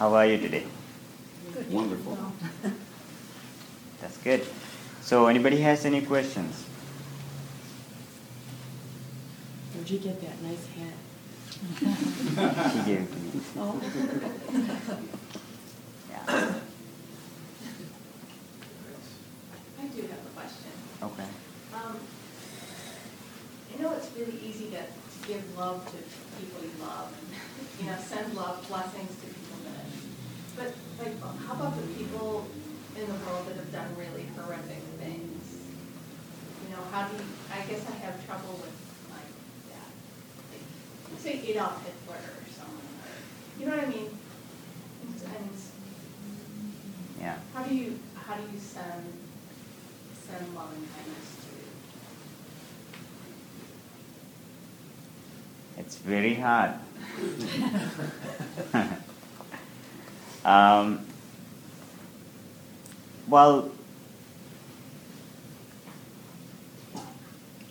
How are you today? Good. Wonderful. That's good. So, anybody has any questions? Where'd you get that nice hat? She gave it to me. Oh. Yeah. I do have a question. Okay. Um, I know it's really easy to to give love to people you love, and, you know, send love, blessings to people that, but like, how about the people in the world that have done really horrific things? You know, how do you, I guess I have trouble with like that. Like, Say Adolf Hitler or someone, or, you know what I mean? And- And Yeah. how do you, how do you send, send love and kindness to? It's very hard. um, well,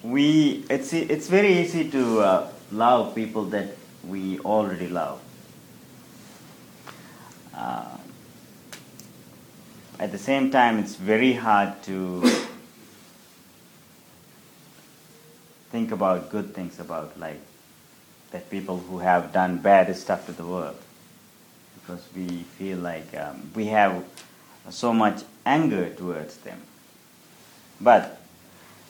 we it's it's very easy to uh, love people that we already love. Uh, at the same time, it's very hard to think about good things about like that people who have done bad stuff to the world because we feel like um, we have so much anger towards them. But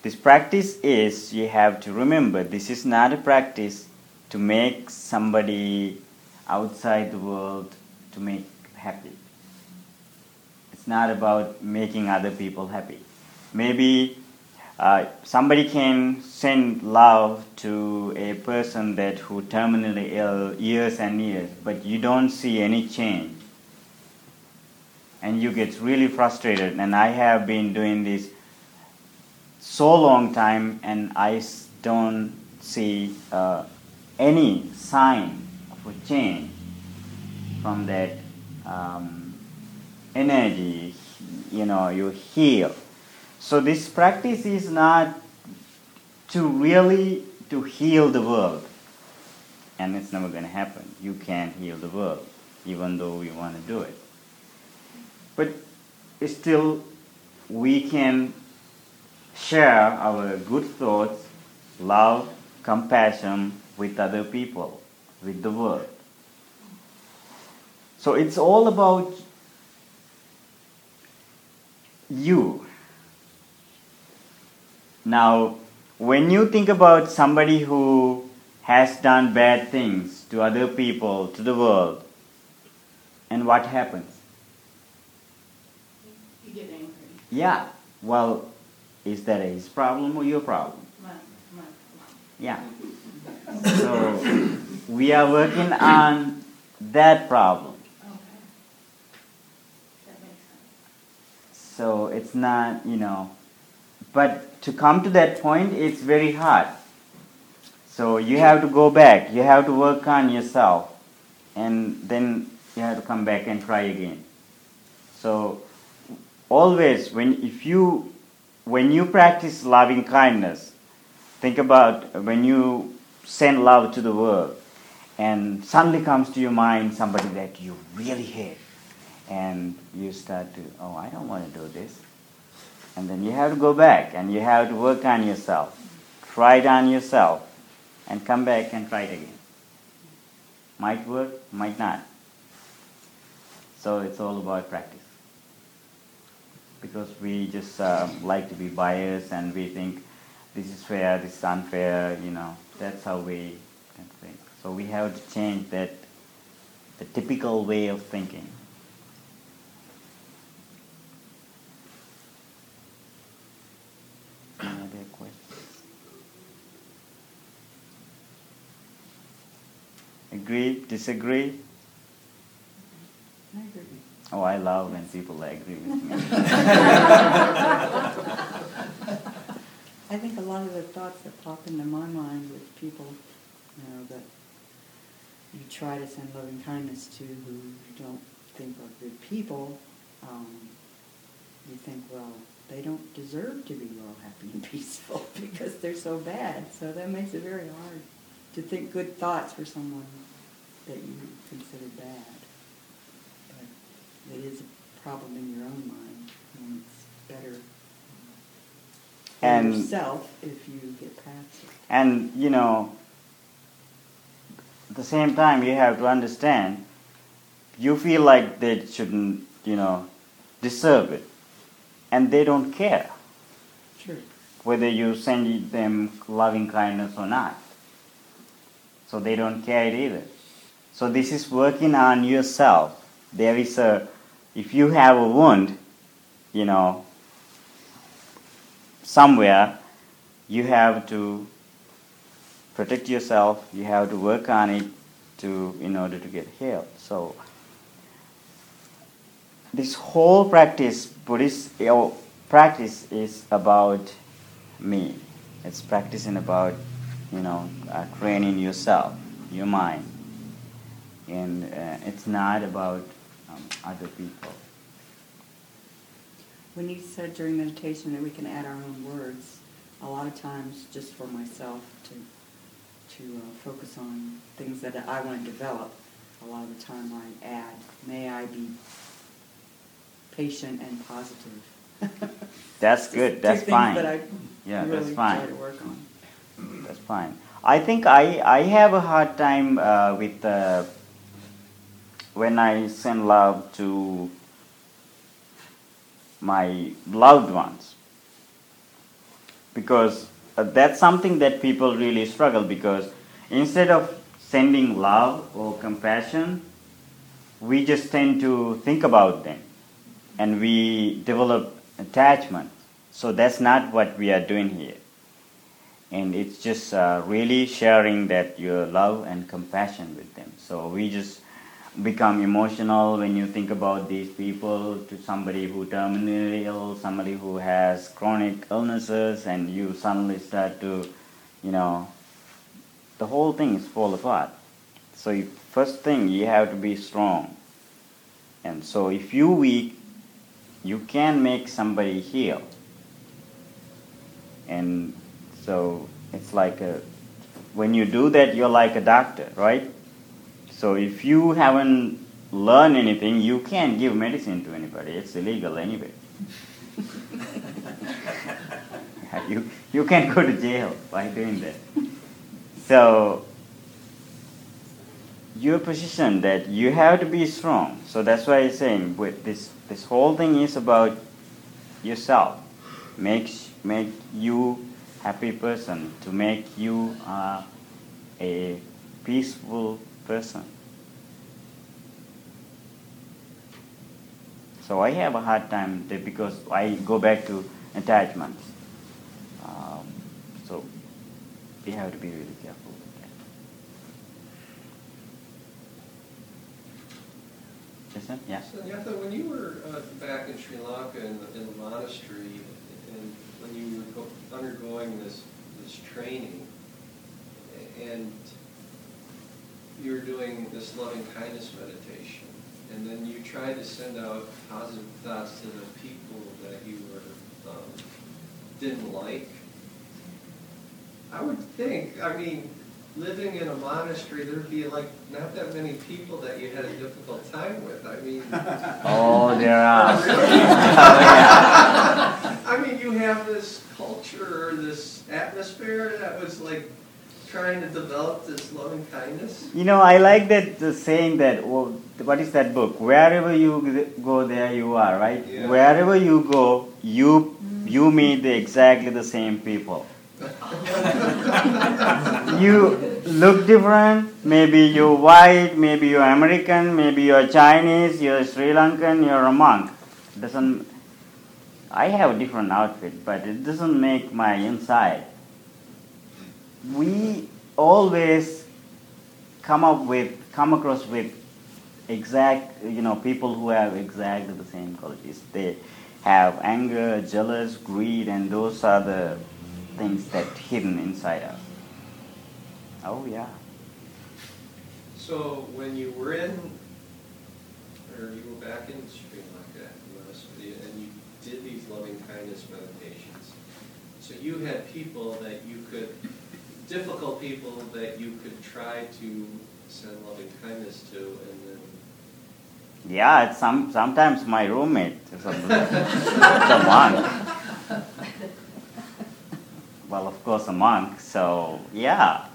this practice is you have to remember this is not a practice to make somebody outside the world to make happy. It's not about making other people happy. Maybe uh, somebody can send love to a person that who terminally ill years and years, but you don't see any change, and you get really frustrated. And I have been doing this so long time, and I don't see uh, any sign of a change from that um, energy. You know, you heal. So this practice is not to really to heal the world. And it's never going to happen. You can't heal the world, even though you want to do it. But still, we can share our good thoughts, love, compassion with other people, with the world. So it's all about you. Now, when you think about somebody who has done bad things to other people, to the world, and what happens? You get angry. Yeah, well, is that his problem or your problem? Yeah. So, we are working on that problem. So, it's not, you know, but to come to that point, it's very hard. So you have to go back. You have to work on yourself, and then you have to come back and try again. So always, when if you when you practice loving kindness, think about when you send love to the world, and suddenly comes to your mind somebody that you really hate, and you start to, oh, I don't want to do this. And then you have to go back and you have to work on yourself. Try it on yourself and come back and try it again. Might work, might not. So it's all about practice. Because we just uh, like to be biased and we think this is fair, this is unfair, you know, that's how we think. So we have to change that, the typical way of thinking. Any other questions? Agree? Disagree? Oh, I love when people agree with me. I think a lot of the thoughts that pop into my mind with people, you know, that you try to send loving kindness to who you don't think are good people, um, you think, well, they don't deserve to be well, happy, and peaceful because they're so bad. So that makes it very hard to think good thoughts for someone that you consider bad. Problem in your own mind, and it's better for And- yourself if you get past it. And you know, at the same time, you have to understand. You feel like they shouldn't, you know, deserve it, and they don't care Sure. whether you send them loving kindness or not. So they don't care it either. So this is working on yourself. There is a, if you have a wound, you know, somewhere, you have to protect yourself. You have to work on it to in order to get healed. So this whole practice, Buddhist you practice, is about me. It's practicing about, you know, uh, training yourself, your mind, and uh, it's not about um, other people. When you said during meditation that we can add our own words, a lot of times just for myself to to uh, focus on things that I want to develop, a lot of the time I add, may I be patient and positive. That's good. That's fine. that I Yeah, really that's fine. try to work on. That's fine. I think I, I have a hard time uh, with uh, when I send love to my loved ones because uh, that's something that people really struggle because instead of sending love or compassion, we just tend to think about them and we develop attachment. So that's not what we are doing here and it's just uh, really sharing that your love and compassion with them. So we just become emotional when you think about these people to somebody who terminally ill, somebody who has chronic illnesses, and you suddenly start to, you know, the whole thing is fall apart. So you, first thing you have to be strong, and so if you weak, you can make somebody heal, and so it's like a, when you do that, you're like a doctor, right? So if you haven't learned anything, you can't give medicine to anybody. It's illegal anyway. you you can go to jail by doing that. So your position that you have to be strong. So that's why I'm saying with this this whole thing is about yourself. Makes make you happy person to make you uh, a peaceful person. So I have a hard time because I go back to attachments. Um, so we have to be really careful with that. Listen, yeah. So Yatha, when you were uh, back in Sri Lanka in the, in the monastery, and when you were undergoing this this training, and you were doing this loving kindness meditation, and then you tried to send out positive thoughts to the people that you were um, didn't like. I would think, I mean, living in a monastery, there'd be like not that many people that you had a difficult time with. I mean. Oh, there are. Yeah. I mean, you have this culture this atmosphere that was like trying to develop this loving kindness. You know, I like that the saying that oh, what is that book? Wherever you go, there you are, right? Yeah. Wherever you go, you mm. you meet the, exactly the same people. you look different. Maybe you're white, maybe you're American, maybe you're Chinese, you're Sri Lankan, you're a monk. Doesn't I have a different outfit, but it doesn't make my inside. We always come up with come across with exact you know people who have exactly the same qualities. They have anger, jealous, greed, and those are the things that hidden inside us. Oh yeah. So when you were in, or you were back in Sri Lanka, monastery, and you did these loving kindness meditations, so you had people that you could, difficult people that you could try to send loving kindness to, and then Yeah, some sometimes my roommate is a monk. Well, of course, a monk. So yeah.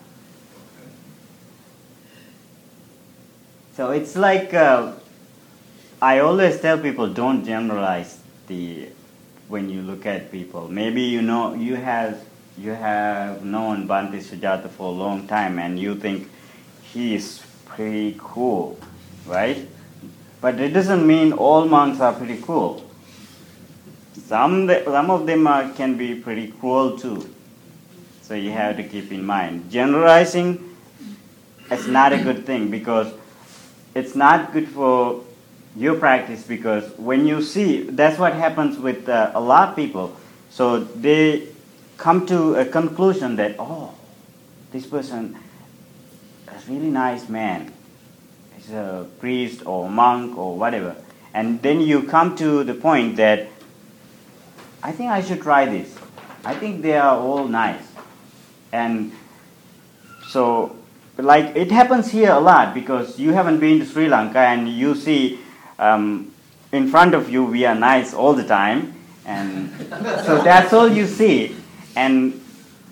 So it's like uh, I always tell people don't generalize the when you look at people. Maybe you know you have you have known Bhante Sujata for a long time and you think he is pretty cool, right? But it doesn't mean all monks are pretty cool. Some some of them are, can be pretty cruel too. So you have to keep in mind generalizing is not a good thing because it's not good for your practice because when you see that's what happens with uh, a lot of people so they come to a conclusion that oh this person is a really nice man he's a priest or monk or whatever. And then you come to the point that i think i should try this. I think they are all nice. And so like it happens here a lot because you haven't been to Sri Lanka and you see um, in front of you we are nice all the time. And so that's all you see and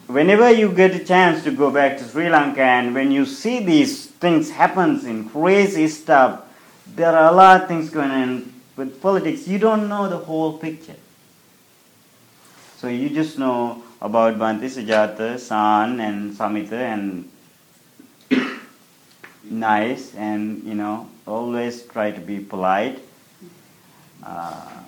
whenever you get a chance to go back to Sri Lanka and when you see these things happens in crazy stuff there are a lot of things going on with politics. You don't know the whole picture. So you just know about Bhante Sujata, San and Samita and nice and you know always try to be polite. Uh,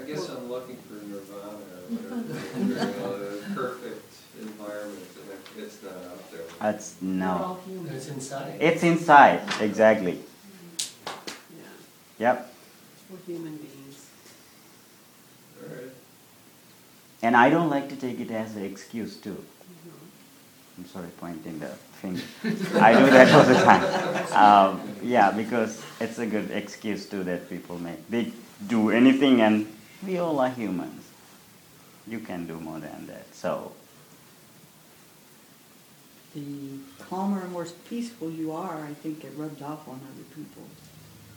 I guess I'm looking for nirvana or whatever, the perfect environment, and it's not out there. that's We're no all human. It's inside. it's inside exactly Yeah, yep we're human beings. All right. and i don't like to take it as an excuse too i'm sorry pointing the finger i do that all the time um, yeah because it's a good excuse too that people make they do anything and we all are humans you can do more than that so The calmer and more peaceful you are, I think it rubs off on other people.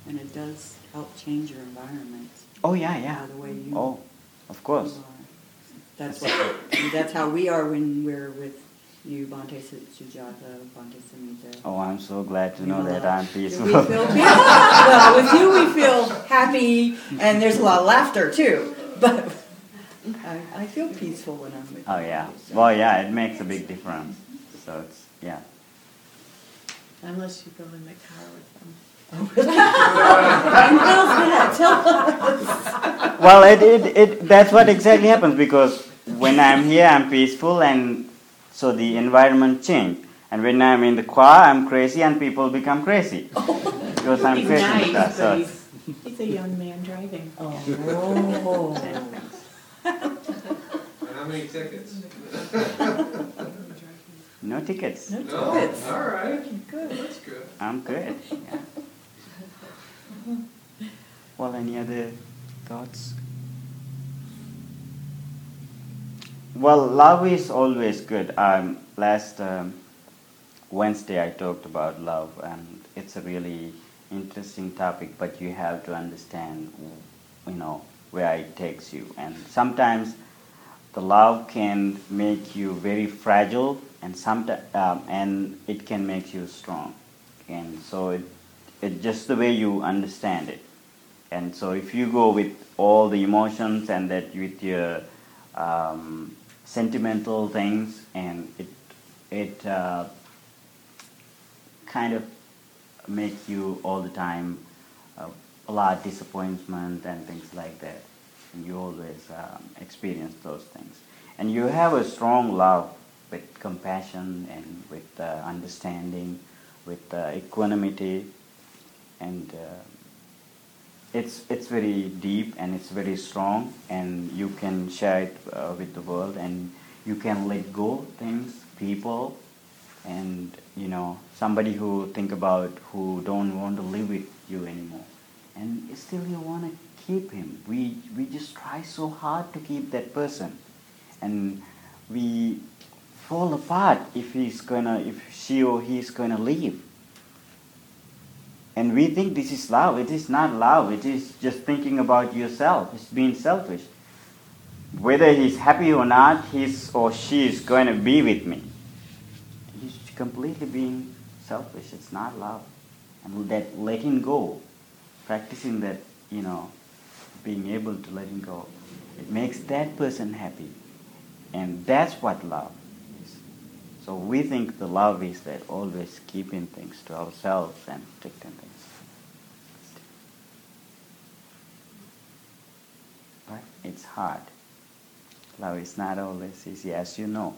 And it does help change your environment. oh yeah yeah By the way you, oh of course. That's what, that's how we are when we're with you, Bhante Sujata, Bhante Samita. Oh, I'm so glad to know that I'm We peaceful. feel peaceful. well, with you we feel happy, and there's a lot of laughter too. But I, I feel peaceful when I'm with oh you. yeah. so. Well, yeah, it makes a big difference. So it's yeah. Unless you go in the car with them. Well, it, it, it that's what exactly happens because when I'm here, I'm peaceful, and so the environment changed. And when I'm in the car, I'm crazy, and people become crazy because I'm crazy. and nice, stuff, but so he's, he's a young man driving. Oh. How many tickets? no tickets. No No, tickets. all right, good, that's good. I'm good. Yeah. Well, any other thoughts? Well, love is always good. Um, last um, Wednesday I talked about love, and it's a really interesting topic. But you have to understand, you know, where it takes you. And sometimes the love can make you very fragile, and sometimes um, and it can make you strong. And so it, it's just the way you understand it. And so if you go with all the emotions and that with your um, sentimental things, and it it uh, kind of makes you all the time uh, a lot of disappointment and things like that. And you always um, experience those things. And you have a strong love with compassion and with uh, understanding, with uh, equanimity, and uh, it's it's very deep and it's very strong, and you can share it uh, with the world, and you can let go things, people, and you know somebody who think about who don't want to live with you anymore, and still you want to keep him. We we just try so hard to keep that person, and we fall apart if he's gonna if she or he's gonna leave. And we think this is love. It is not love. It is just thinking about yourself. It's being selfish. Whether he's happy or not, he's or she is going to be with me. He's completely being selfish. It's not love. And that letting go, practicing that, you know, being able to letting go, it makes that person happy. And that's what love. So we think the love is that always keeping things to ourselves and protecting things. But it's hard. Love is not always easy, as you know.